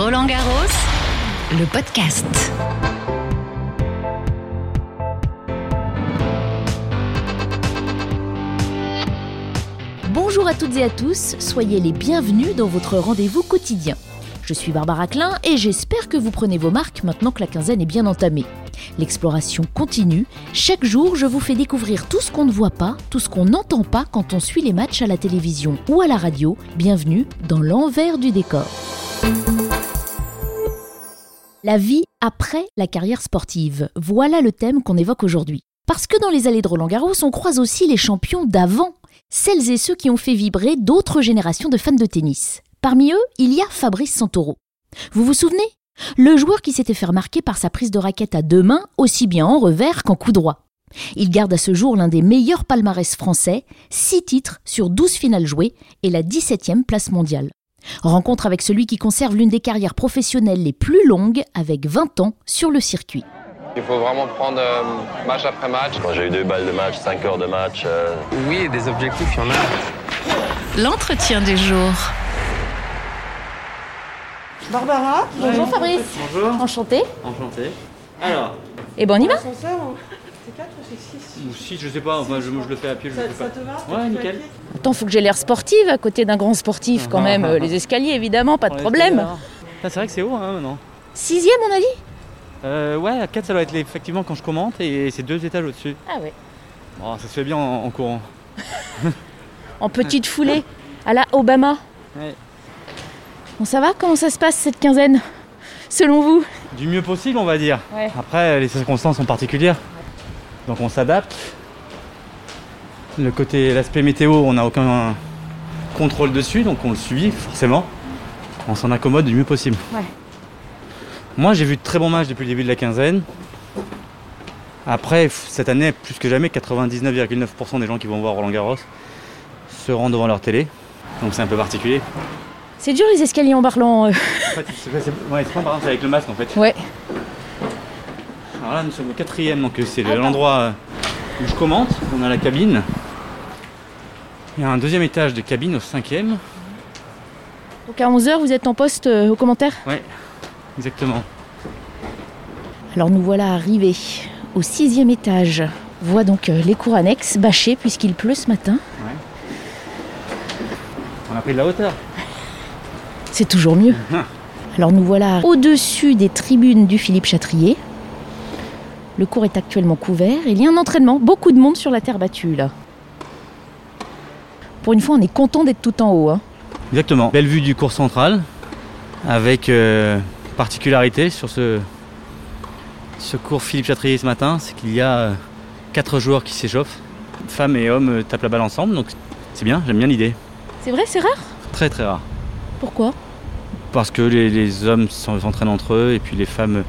Roland Garros, le podcast. Bonjour à toutes et à tous, soyez les bienvenus dans votre rendez-vous quotidien. Je suis Barbara Klein et j'espère que vous prenez vos marques maintenant que la quinzaine est bien entamée. L'exploration continue. Chaque jour, je vous fais découvrir tout ce qu'on ne voit pas, tout ce qu'on n'entend pas quand on suit les matchs à la télévision ou à la radio. Bienvenue dans l'envers du décor. La vie après la carrière sportive. Voilà le thème qu'on évoque aujourd'hui. Parce que dans les allées de Roland Garros, on croise aussi les champions d'avant, celles et ceux qui ont fait vibrer d'autres générations de fans de tennis. Parmi eux, il y a Fabrice Santoro. Vous vous souvenez? Le joueur qui s'était fait remarquer par sa prise de raquette à deux mains, aussi bien en revers qu'en coup droit. Il garde à ce jour l'un des meilleurs palmarès français, 6 titres sur 12 finales jouées et la 17e place mondiale. Rencontre avec celui qui conserve l'une des carrières professionnelles les plus longues, avec 20 ans sur le circuit. Il faut vraiment prendre euh, match après match. Quand j'ai eu deux balles de match, 5 heures de match. euh, Oui, des objectifs, il y en a. L'entretien du jour. Barbara Bonjour Fabrice. Bonjour, Enchanté. enchanté. Alors, Et bon, on y va c'est 4 ou c'est 6 ou si je sais pas, enfin, je, moi, je le fais à pied, je ça, le fais ça pas. te va Ouais, nickel. Attends, faut que j'ai l'air sportive à côté d'un grand sportif quand même. Les escaliers, évidemment, pas de problème. c'est vrai que c'est haut hein, maintenant. Sixième, on a dit Euh, ouais, à 4 ça doit être les- effectivement quand je commente et c'est deux étages au-dessus. Ah ouais. Bon, ça se fait bien en, en courant. En petite foulée, à la Obama. Ouais. Bon, ça va Comment ça se passe cette quinzaine Selon vous? Du mieux possible, on va dire. Ouais. Après, les circonstances sont particulières. Donc on s'adapte. Le côté, l'aspect météo, on n'a aucun contrôle dessus, donc on le subit forcément. On s'en accommode du mieux possible. Ouais. Moi, j'ai vu de très bons matchs depuis le début de la quinzaine. Après, cette année, plus que jamais, 99,9% des gens qui vont voir Roland Garros se rendent devant leur télé. Donc c'est un peu particulier. C'est dur les escaliers en parlant. euh. En fait, c'est ouais, pas par exemple, c'est avec le masque en fait. Ouais. Alors là, nous sommes au quatrième, donc euh, c'est l'endroit euh, où je commente. On a la cabine. Il y a un deuxième étage de cabine au cinquième. Donc à 11h, vous êtes en poste euh, aux commentaires Ouais, exactement. Alors nous voilà arrivés au sixième étage. On voit donc euh, les cours annexes bâchés puisqu'il pleut ce matin. On a pris de la hauteur. C'est toujours mieux. Alors nous voilà au-dessus des tribunes du Philippe Chatrier. Le cours est actuellement couvert et il y a un entraînement. Beaucoup de monde sur la terre battue là. Pour une fois, on est content d'être tout en haut. hein. Exactement. Belle vue du cours central, avec euh, particularité sur ce, ce cours Philippe Chatrier ce matin, c'est qu'il y a euh, quatre joueurs qui s'échauffent. Femmes et hommes euh, tapent la balle ensemble, donc c'est bien, j'aime bien l'idée. C'est vrai, c'est rare? Très très rare. Pourquoi? Parce que les, les hommes s'en- s'entraînent entre eux et puis les femmes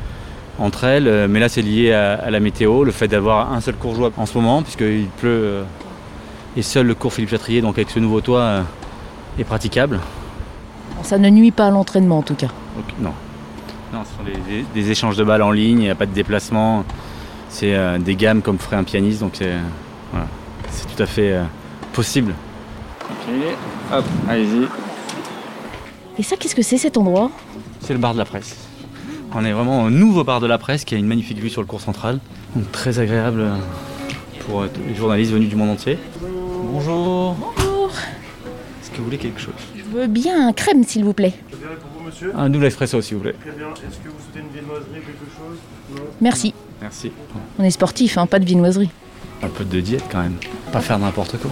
entre elles. Euh, Mais là, c'est lié à, à la météo, le fait d'avoir un seul cours jouable en ce moment, puisqu'il pleut. euh, et seul le cours Philippe Chatrier, donc avec ce nouveau toit, euh, est praticable. Ça ne nuit pas à l'entraînement en tout cas. Non. Non, ce sont des, des- des échanges de balles en ligne, il n'y a pas de déplacement. C'est euh, des gammes comme ferait un pianiste, donc c'est voilà. C'est tout à fait euh, possible. Ok, hop, allez-y. Et ça, qu'est-ce que c'est cet endroit? C'est le bar de la presse. On est vraiment au nouveau bar de la presse qui a une magnifique vue sur le cours central. Donc très agréable euh, pour euh, les journalistes venus du monde entier. Bonjour. Bonjour. Est-ce que vous voulez quelque chose? Je veux bien un crème s'il vous plaît. Monsieur Un double espresso s'il vous plaît. Très bien. Est-ce que vous souhaitez une viennoiserie, quelque chose? Non Merci. Merci. On est sportif, hein, pas de viennoiserie. Un peu de diète quand même. Pas faire n'importe quoi.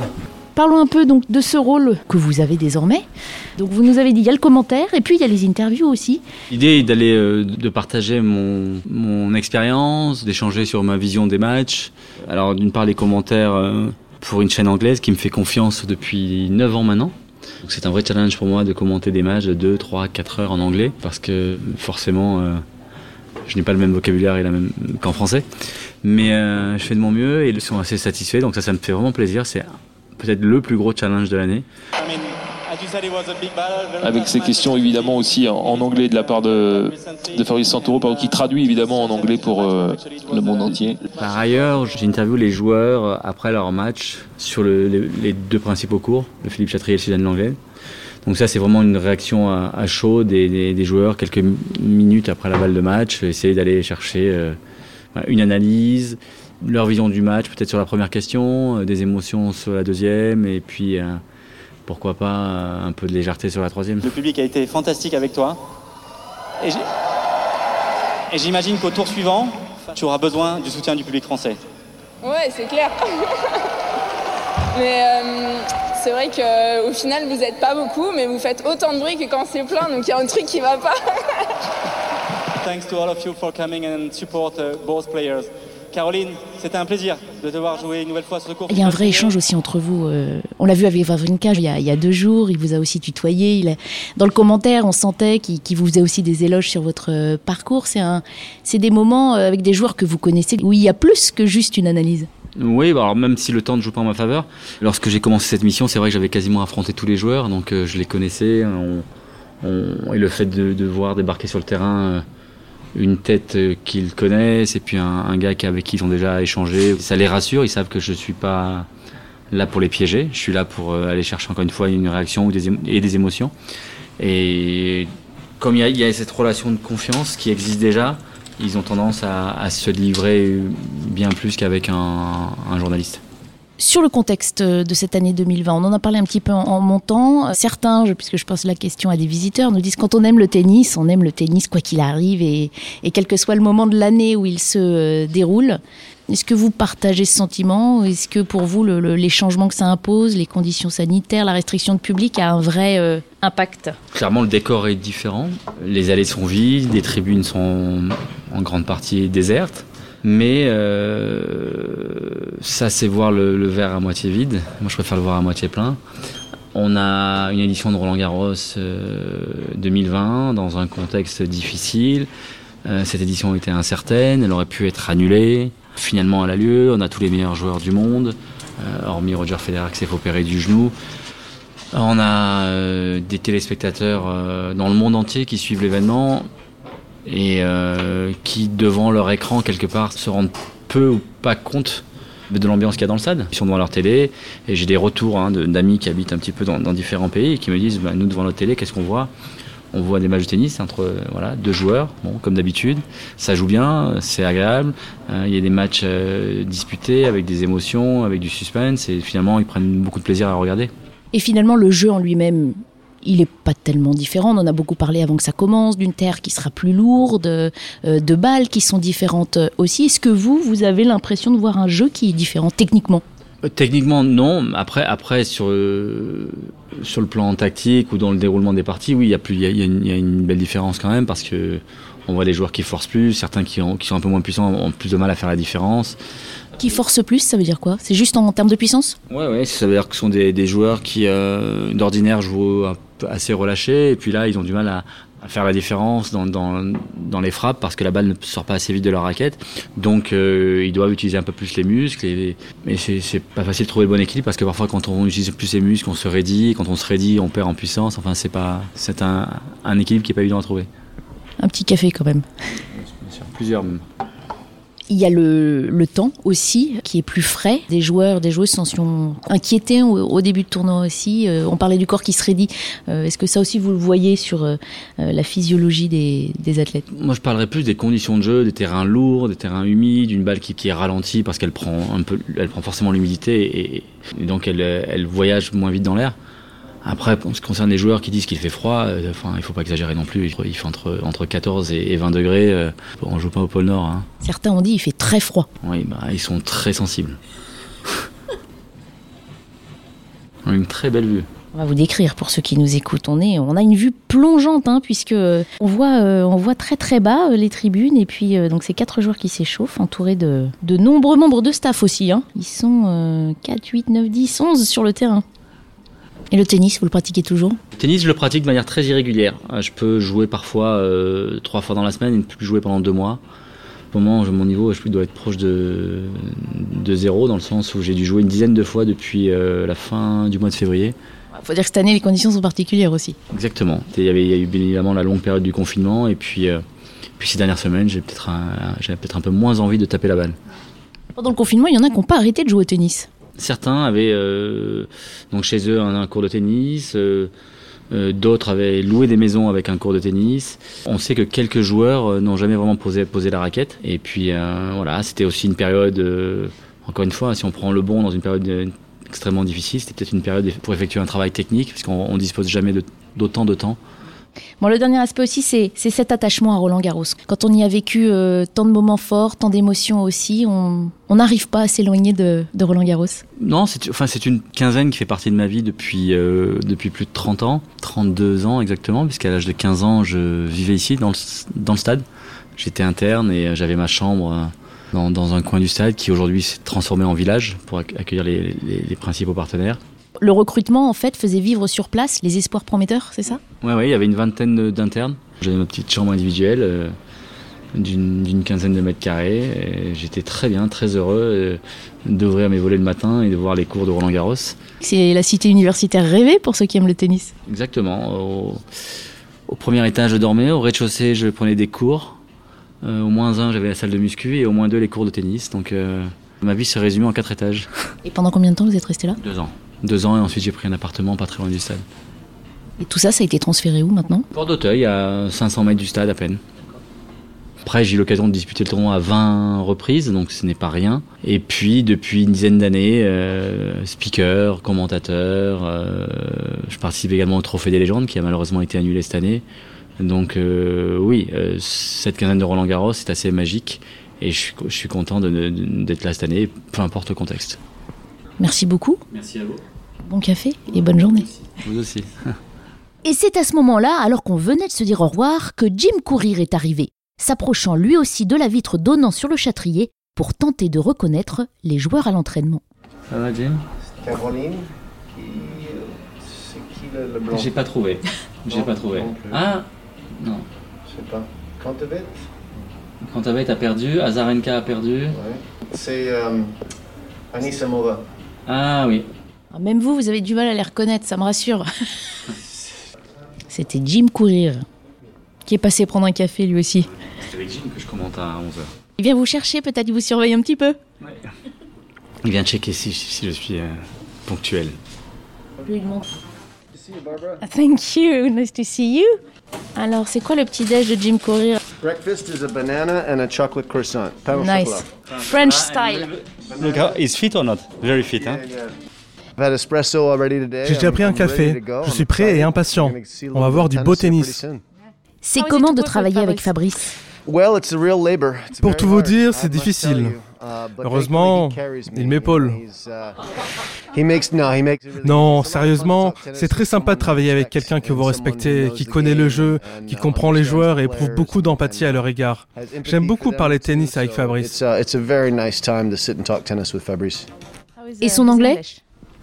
Parlons un peu donc de ce rôle que vous avez désormais. Donc vous nous avez dit il y a le commentaire et puis il y a les interviews aussi. L'idée est d'aller euh, de partager mon, mon expérience, d'échanger sur ma vision des matchs. Alors d'une part les commentaires euh, pour une chaîne anglaise qui me fait confiance depuis 9 ans maintenant. C'est un vrai challenge pour moi de commenter des matchs de 2, 3, 4 heures en anglais parce que forcément euh, je n'ai pas le même vocabulaire et la même qu'en français. Mais je fais de mon mieux et ils sont assez satisfaits donc ça ça me fait vraiment plaisir. Peut-être le plus gros challenge de l'année. avec ces questions évidemment aussi en, anglais de la part de, de Fabrice Santoro, qui traduit évidemment en anglais pour euh, le monde entier. Par ailleurs, j'interviewe les joueurs après leur match sur le- les, les deux principaux cours, le Philippe Chatrier et le Suzanne Langlais. Donc ça, c'est vraiment une réaction à, à chaud des, des, des, joueurs quelques minutes après la balle de match, essayer d'aller chercher euh, une analyse, leur vision du match, peut-être sur la première question, euh, des émotions sur la deuxième, et puis euh, pourquoi pas un peu de légèreté sur la troisième. Le public a été fantastique avec toi. Et j'imagine qu'au tour suivant, tu auras besoin du soutien du public français. Ouais, c'est clair. mais euh, c'est vrai qu'au final, vous n'êtes pas beaucoup, mais vous faites autant de bruit que quand c'est plein, donc il y a un truc qui va pas. Thanks to all of you for coming and support uh, both players. Caroline, c'était un plaisir de te voir jouer une nouvelle fois sur ce cours. Il y a un vrai échange aussi entre vous. Euh, on l'a vu avec Vavrinka il, il, y a deux jours, il vous a aussi tutoyé. Il a, dans le commentaire, on sentait qu'il qu vous faisait aussi des éloges sur votre euh, parcours. C'est des moments euh, avec des joueurs que vous connaissez où il y a plus que juste une analyse. Oui, bah alors même si le temps ne joue pas en ma faveur, lorsque j'ai commencé cette mission, c'est vrai que j'avais quasiment affronté tous les joueurs, donc je les connaissais. On, on, et le fait de, de, voir débarquer sur le terrain euh, une tête euh, qu'ils connaissent et puis un, gars avec qui ils ont déjà échangé, ça les rassure. Ils savent que je suis pas là pour les piéger. Je suis là pour aller chercher encore une fois une réaction ou des et des émotions. Et comme il y, a, cette relation de confiance qui existe déjà, ils ont tendance à, se livrer bien plus qu'avec un, journaliste. Sur le contexte de cette année 2020, on en a parlé un petit peu en, montant. Certains, puisque je pose la question à des visiteurs, nous disent quand on aime le tennis, on aime le tennis quoi qu'il arrive et, quel que soit le moment de l'année où il se déroule. Est-ce que vous partagez ce sentiment Est-ce que pour vous, le, le, les changements que ça impose, les conditions sanitaires, la restriction de public a un vrai euh, impact? Clairement, le décor est différent. Les allées sont vides, les tribunes sont en grande partie désertes. Mais euh, ça, c'est voir le, verre à moitié vide. Moi, je préfère le voir à moitié plein. On a une édition de Roland Garros euh, 2020 dans un contexte difficile. Euh, cette édition était incertaine, elle aurait pu être annulée. Finalement, elle a lieu. On a tous les meilleurs joueurs du monde, euh, hormis Roger Federer qui s'est opéré du genou. On a euh, des téléspectateurs euh, dans le monde entier qui suivent l'événement et euh, qui, devant leur écran, quelque part, se rendent peu ou pas compte de l'ambiance qu'il y a dans le stade. Ils sont devant leur télé et j'ai des retours hein, d'amis qui habitent un petit peu dans, différents pays et qui me disent bah, nous, devant notre télé, qu'est-ce qu'on voit? On voit des matchs de tennis entre voilà, deux joueurs, bon, comme d'habitude. Ça joue bien, c'est agréable. Euh, il y a des matchs euh, disputés avec des émotions, avec du suspense, et finalement, ils prennent beaucoup de plaisir à regarder. Et finalement, le jeu en lui-même, il n'est pas tellement différent. On en a beaucoup parlé avant que ça commence, d'une terre qui sera plus lourde, euh, de balles qui sont différentes aussi. Est-ce que vous, vous avez l'impression de voir un jeu qui est différent techniquement? Techniquement, non. Après, après sur, euh, le plan tactique ou dans le déroulement des parties, oui, il y, a y a, une, belle différence quand même parce que on voit des joueurs qui forcent plus, certains qui sont un peu moins puissants ont plus de mal à faire la différence. Qui force plus, ça veut dire quoi? C'est juste en, en, termes de puissance? Ouais, ouais, ça veut dire que ce sont des, des joueurs qui, euh, d'ordinaire, jouent assez relâchés et puis là, ils ont du mal à, à faire la différence dans, dans, dans, les frappes parce que la balle ne sort pas assez vite de leur raquette. Donc euh, ils doivent utiliser un peu plus les muscles. Et, mais c'est pas facile de trouver le bon équilibre parce que parfois quand on utilise plus les muscles, on se raidit. Quand on se raidit, on perd en puissance. Enfin, c'est pas c'est un, un équilibre qui est pas évident à trouver. Un petit café quand même. Bien sûr, plusieurs même. Il y a le, le, temps aussi qui est plus frais. Des joueurs, des joueuses s'en sont inquiétés au, au, début de tournoi aussi. Euh, on parlait du corps qui se raidit. Euh, Est-ce que ça aussi vous le voyez sur euh, la physiologie des, des, athlètes? Moi je parlerais plus des conditions de jeu, des terrains lourds, des terrains humides, une balle qui, qui est ralentie parce qu'elle prend un peu, elle prend forcément l'humidité et, et, donc elle, elle voyage moins vite dans l'air. Après, en ce qui concerne les joueurs qui disent qu'il fait froid, euh, enfin, il faut pas exagérer non plus. Il fait entre, entre 14 et 20 degrés. Euh, on joue pas au pôle Nord. Hein. Certains ont dit qu'il fait très froid. Oui, bah, ils sont très sensibles. on a une très belle vue. On va vous décrire pour ceux qui nous écoutent. On, est, on a une vue plongeante, hein, puisque on voit, euh, on voit très très bas euh, les tribunes. Et puis, euh, donc, c'est quatre joueurs qui s'échauffent, entourés de, de nombreux membres de staff aussi. Hein. Ils sont 4, 8, 9, 10, 11 sur le terrain. Et le tennis, vous le pratiquez toujours Le tennis, je le pratique de manière très irrégulière. Je peux jouer parfois euh, trois fois dans la semaine et ne plus jouer pendant deux mois. Au moment, mon niveau, je dois être proche de, de zéro, dans le sens où j'ai dû jouer une dizaine de fois depuis euh, la fin du mois de février. Il faut dire que cette année, les conditions sont particulières aussi. Exactement. Il y, avait, il y a eu bien évidemment la longue période du confinement, et puis, euh, puis ces dernières semaines, j'ai peut-être un, peut un peu moins envie de taper la balle. Pendant le confinement, il y en a qui n'ont pas arrêté de jouer au tennis. Certains avaient euh, donc chez eux un, cours de tennis, euh, Euh, D'autres avaient loué des maisons avec un cours de tennis. On sait que quelques joueurs n'ont jamais vraiment posé, la raquette. Et puis voilà, c'était aussi une période, encore une fois, si on prend le bon dans une période extrêmement difficile, c'était peut-être une période pour effectuer un travail technique, puisqu'on on dispose jamais d'autant de temps. Bon, le dernier aspect aussi, c'est cet attachement à Roland Garros. Quand on y a vécu euh, tant de moments forts, tant d'émotions aussi, on n'arrive pas à s'éloigner de, Roland Garros. Non, c'est une quinzaine qui fait partie de ma vie depuis, euh, plus de 30 ans, 32 ans exactement, puisqu'à l'âge de 15 ans, je vivais ici, dans le, stade. J'étais interne et j'avais ma chambre euh, dans, un coin du stade qui aujourd'hui s'est transformé en village pour ac- accueillir les principaux partenaires. Le recrutement, en fait, faisait vivre sur place les espoirs prometteurs, c'est ça ouais, il y avait une vingtaine d'internes. J'avais ma petite chambre individuelle euh, d'une quinzaine de mètres carrés. J'étais très bien, très heureux euh, d'ouvrir mes volets le matin et de voir les cours de Roland Garros. C'est la cité universitaire rêvée pour ceux qui aiment le tennis. Exactement. Au, au premier étage, je dormais. Au rez-de-chaussée, je prenais des cours. Euh, au moins un, j'avais la salle de muscu et au moins deux, les cours de tennis. Donc ma vie se résumait en quatre étages. Et pendant combien de temps vous êtes resté là? Deux ans. Deux ans et ensuite j'ai pris un appartement pas très loin du stade. Et tout ça, ça a été transféré où maintenant? Port d'Auteuil, à 500 mètres du stade à peine. Après, j'ai eu l'occasion de disputer le tournoi à 20 reprises, donc ce n'est pas rien. Et puis, depuis une dizaine d'années, euh, speaker, commentateur, euh, je participe également au Trophée des légendes, qui a malheureusement été annulé cette année. Donc euh, oui, cette quinzaine de Roland Garros, c'est assez magique. Et je suis, je suis content d'être là cette année, peu importe le contexte. Merci beaucoup. Merci à vous. Bon café et bonne journée. Vous aussi. Et c'est à ce moment-là, alors qu'on venait de se dire au revoir, que Jim Courir est arrivé, s'approchant lui aussi de la vitre donnant sur le châtrier pour tenter de reconnaître les joueurs à l'entraînement. Ça va, Jim? Caroline, qui... c'est qui le, le blanc? J'ai pas trouvé. J'ai pas trouvé. non. Ah Non. Je sais pas. Quand t'avais, a perdu, Azarenka a perdu. Ouais. C'est euh, Anisimova. Ah oui. Ah, Même vous, vous avez du mal à les reconnaître, ça me rassure. C'était Jim Courir, qui est passé prendre un café lui aussi. C'est avec Jim que je commente à 11h. Il vient vous chercher, peut-être il vous surveille un petit peu. Il vient checker si, si je suis euh, ponctuel. Lui demande. Thank you, nice to see you. Alors, c'est quoi le petit déj de Jim Courir? Breakfast is a banana and a chocolate croissant. Pain Nice. chocolat. French style. Look, is fit or not? Very fit, hein? J'ai déjà I'm- pris un café. Je suis prêt et impatient. On va voir du beau tennis C'est comment de travailler avec Fabrice? Well, it's a real labor. It's Pour tout vous dire, c'est difficile. Uh, Heureusement, il m'épaule. Uh, Non, sérieusement, c'est très sympa de travailler avec quelqu'un que vous respectez, qui connaît le jeu, qui comprend les joueurs et éprouve beaucoup d'empathie à leur égard. J'aime beaucoup parler tennis avec uh, Fabrice. Et son anglais?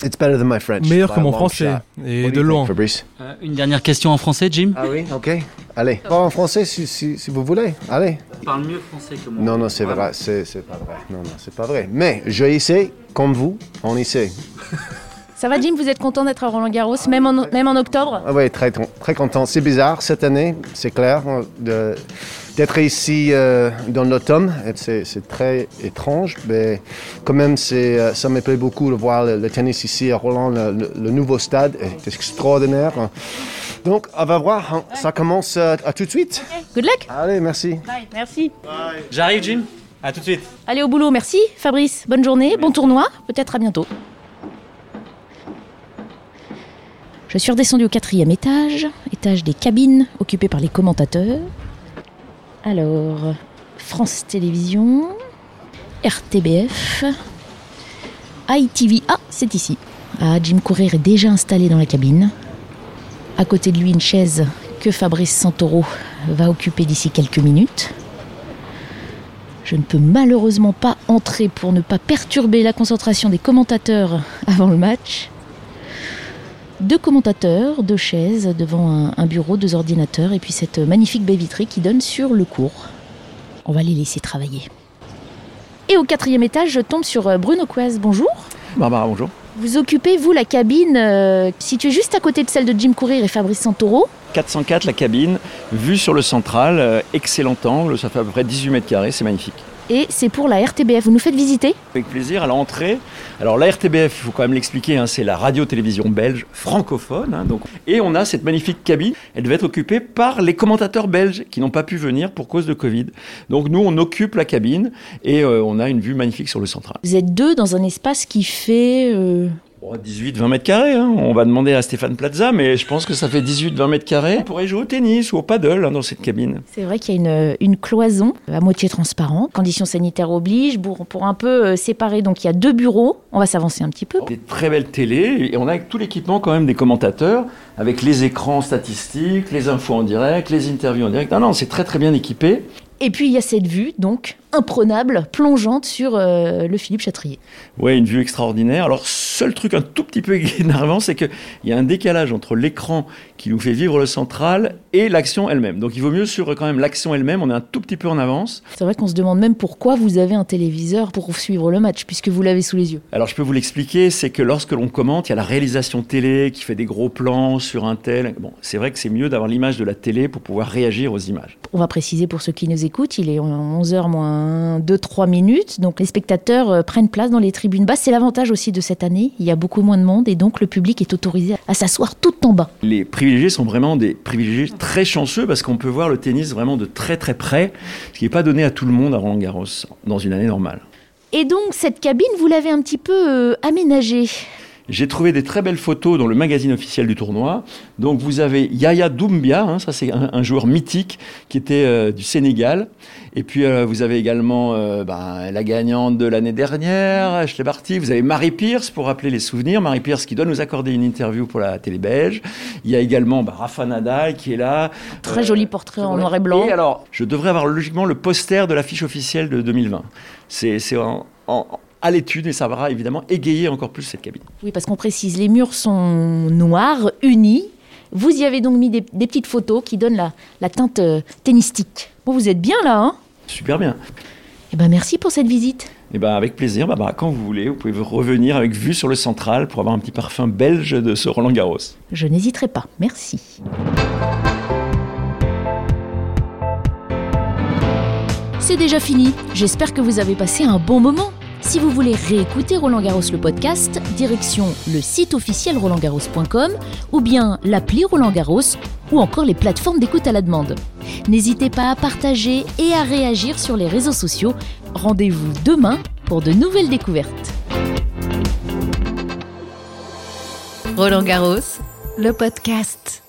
It's better than my French. Meilleur que mon français, shot. et de loin. Fabrice? Euh, une dernière question en français, Jim? Ah oui, ok. Allez, pas en français si, si, si vous voulez. Allez. parle mieux français que moi. Non, non, c'est vrai, c'est c'est pas vrai. Non, non, c'est pas vrai. Mais je essaie, comme vous, on essaie. Ça va, Jim? Vous êtes content d'être à Roland Garros, même en, même en octobre? Ah oui, très, très content. C'est bizarre cette année, c'est clair, de- d'être ici euh, dans l'automne. C'est c'est très étrange, mais quand même, c'est, euh, ça me plaît beaucoup de voir le, le tennis ici à Roland. Le, nouveau stade est extraordinaire. Donc, on va voir. hein. Ça commence euh, à tout de suite. Good luck Allez, merci. Merci. J'arrive, Jim. À tout de suite. Allez au boulot, merci. Fabrice, bonne journée, bon tournoi, peut-être à bientôt. Je suis redescendue au quatrième étage, étage des cabines occupées par les commentateurs. Alors, France Télévisions, RTBF, ITV. Ah, c'est ici. Ah, Jim Courir est déjà installé dans la cabine. À côté de lui, une chaise que Fabrice Santoro va occuper d'ici quelques minutes. Je ne peux malheureusement pas entrer pour ne pas perturber la concentration des commentateurs avant le match. Deux commentateurs, deux chaises devant un, un bureau, deux ordinateurs et puis cette magnifique baie vitrée qui donne sur le cours. On va les laisser travailler. Et au quatrième étage, je tombe sur euh, Bruno Quez. Bonjour. Barbara, bonjour. Vous occupez, vous, la cabine euh, située juste à côté de celle de Jim Courir et Fabrice Santoro. 404 la cabine, vue sur le central, euh, excellent angle, ça fait à peu près 18 mètres carrés, c'est magnifique. Et c'est pour la RTBF. Vous nous faites visiter Avec plaisir, à l'entrée. Alors la RTBF, il faut quand même l'expliquer, hein, c'est la radio-télévision belge francophone. hein, donc. Et on a cette magnifique cabine, elle devait être occupée par les commentateurs belges qui n'ont pas pu venir pour cause de Covid. Donc nous, on occupe la cabine et euh, on a une vue magnifique sur le central. Vous êtes deux dans un espace qui fait... euh, 18-20 mètres carrés, hein. on va demander à Stéphane Plaza, mais je pense que ça fait 18-20 mètres carrés. On pourrait jouer au tennis ou au paddle hein, dans cette cabine. C'est vrai qu'il y a une, une cloison à moitié transparente. Conditions sanitaires obligent pour, pour un peu euh, séparer. Donc il y a deux bureaux. On va s'avancer un petit peu. Des très belles télés et on a tout l'équipement quand même des commentateurs avec les écrans statistiques, les infos en direct, les interviews en direct. Non, non, c'est très très bien équipé. Et puis il y a cette vue, donc imprenable, plongeante sur euh, le Philippe Chatrier. Ouais, une vue extraordinaire. Alors, seul truc un tout petit peu énervant, c'est qu'il y a un décalage entre l'écran qui nous fait vivre le central et l'action elle-même. Donc, il vaut mieux sur quand même l'action elle-même. On est un tout petit peu en avance. C'est vrai qu'on se demande même pourquoi vous avez un téléviseur pour suivre le match, puisque vous l'avez sous les yeux. Alors, je peux vous l'expliquer, c'est que lorsque l'on commente, il y a la réalisation télé qui fait des gros plans sur un tel. Bon, c'est vrai que c'est mieux d'avoir l'image de la télé pour pouvoir réagir aux images. On va préciser pour ceux qui nous écoutent, il est 11h moins 2-3 minutes, donc les spectateurs euh, prennent place dans les tribunes basses. C'est l'avantage aussi de cette année, il y a beaucoup moins de monde et donc le public est autorisé à s'asseoir tout en bas. Les privilégiés sont vraiment des privilégiés très chanceux parce qu'on peut voir le tennis vraiment de très très près, ce qui n'est pas donné à tout le monde à Roland Garros dans une année normale. Et donc cette cabine, vous l'avez un petit peu euh, aménagée. J'ai trouvé des très belles photos dans le magazine officiel du tournoi. Donc vous avez Yaya Doumbia, hein, ça c'est un, un, joueur mythique qui était euh, du Sénégal. Et puis euh, vous avez également euh, ben, la gagnante de l'année dernière, Ashley Barty. Vous avez Marie Pierce pour rappeler les souvenirs. Marie Pierce qui doit nous accorder une interview pour la télé belge. Il y a également ben, Rafa Nadal qui est là. Très joli portrait en noir et blanc. Et alors, je devrais avoir logiquement le poster de l'affiche officielle de 2020. C'est en, en à l'étude et ça va évidemment égayer encore plus cette cabine. Oui, parce qu'on précise, les murs sont noirs, unis. Vous y avez donc mis des, des petites photos qui donnent la, la teinte euh, tennistique. Bon, vous êtes bien là, hein? Super bien. Eh ben, merci pour cette visite. Eh ben, avec plaisir, bah, bah, quand vous voulez, vous pouvez revenir avec vue sur le central pour avoir un petit parfum belge de ce Roland Garros. Je n'hésiterai pas, merci. C'est déjà fini, j'espère que vous avez passé un bon moment. Si vous voulez réécouter Roland Garros le podcast, direction le site officiel rolandgarros.com ou bien l'appli Roland Garros ou encore les plateformes d'écoute à la demande. N'hésitez pas à partager et à réagir sur les réseaux sociaux. Rendez-vous demain pour de nouvelles découvertes. Roland Garros, le podcast.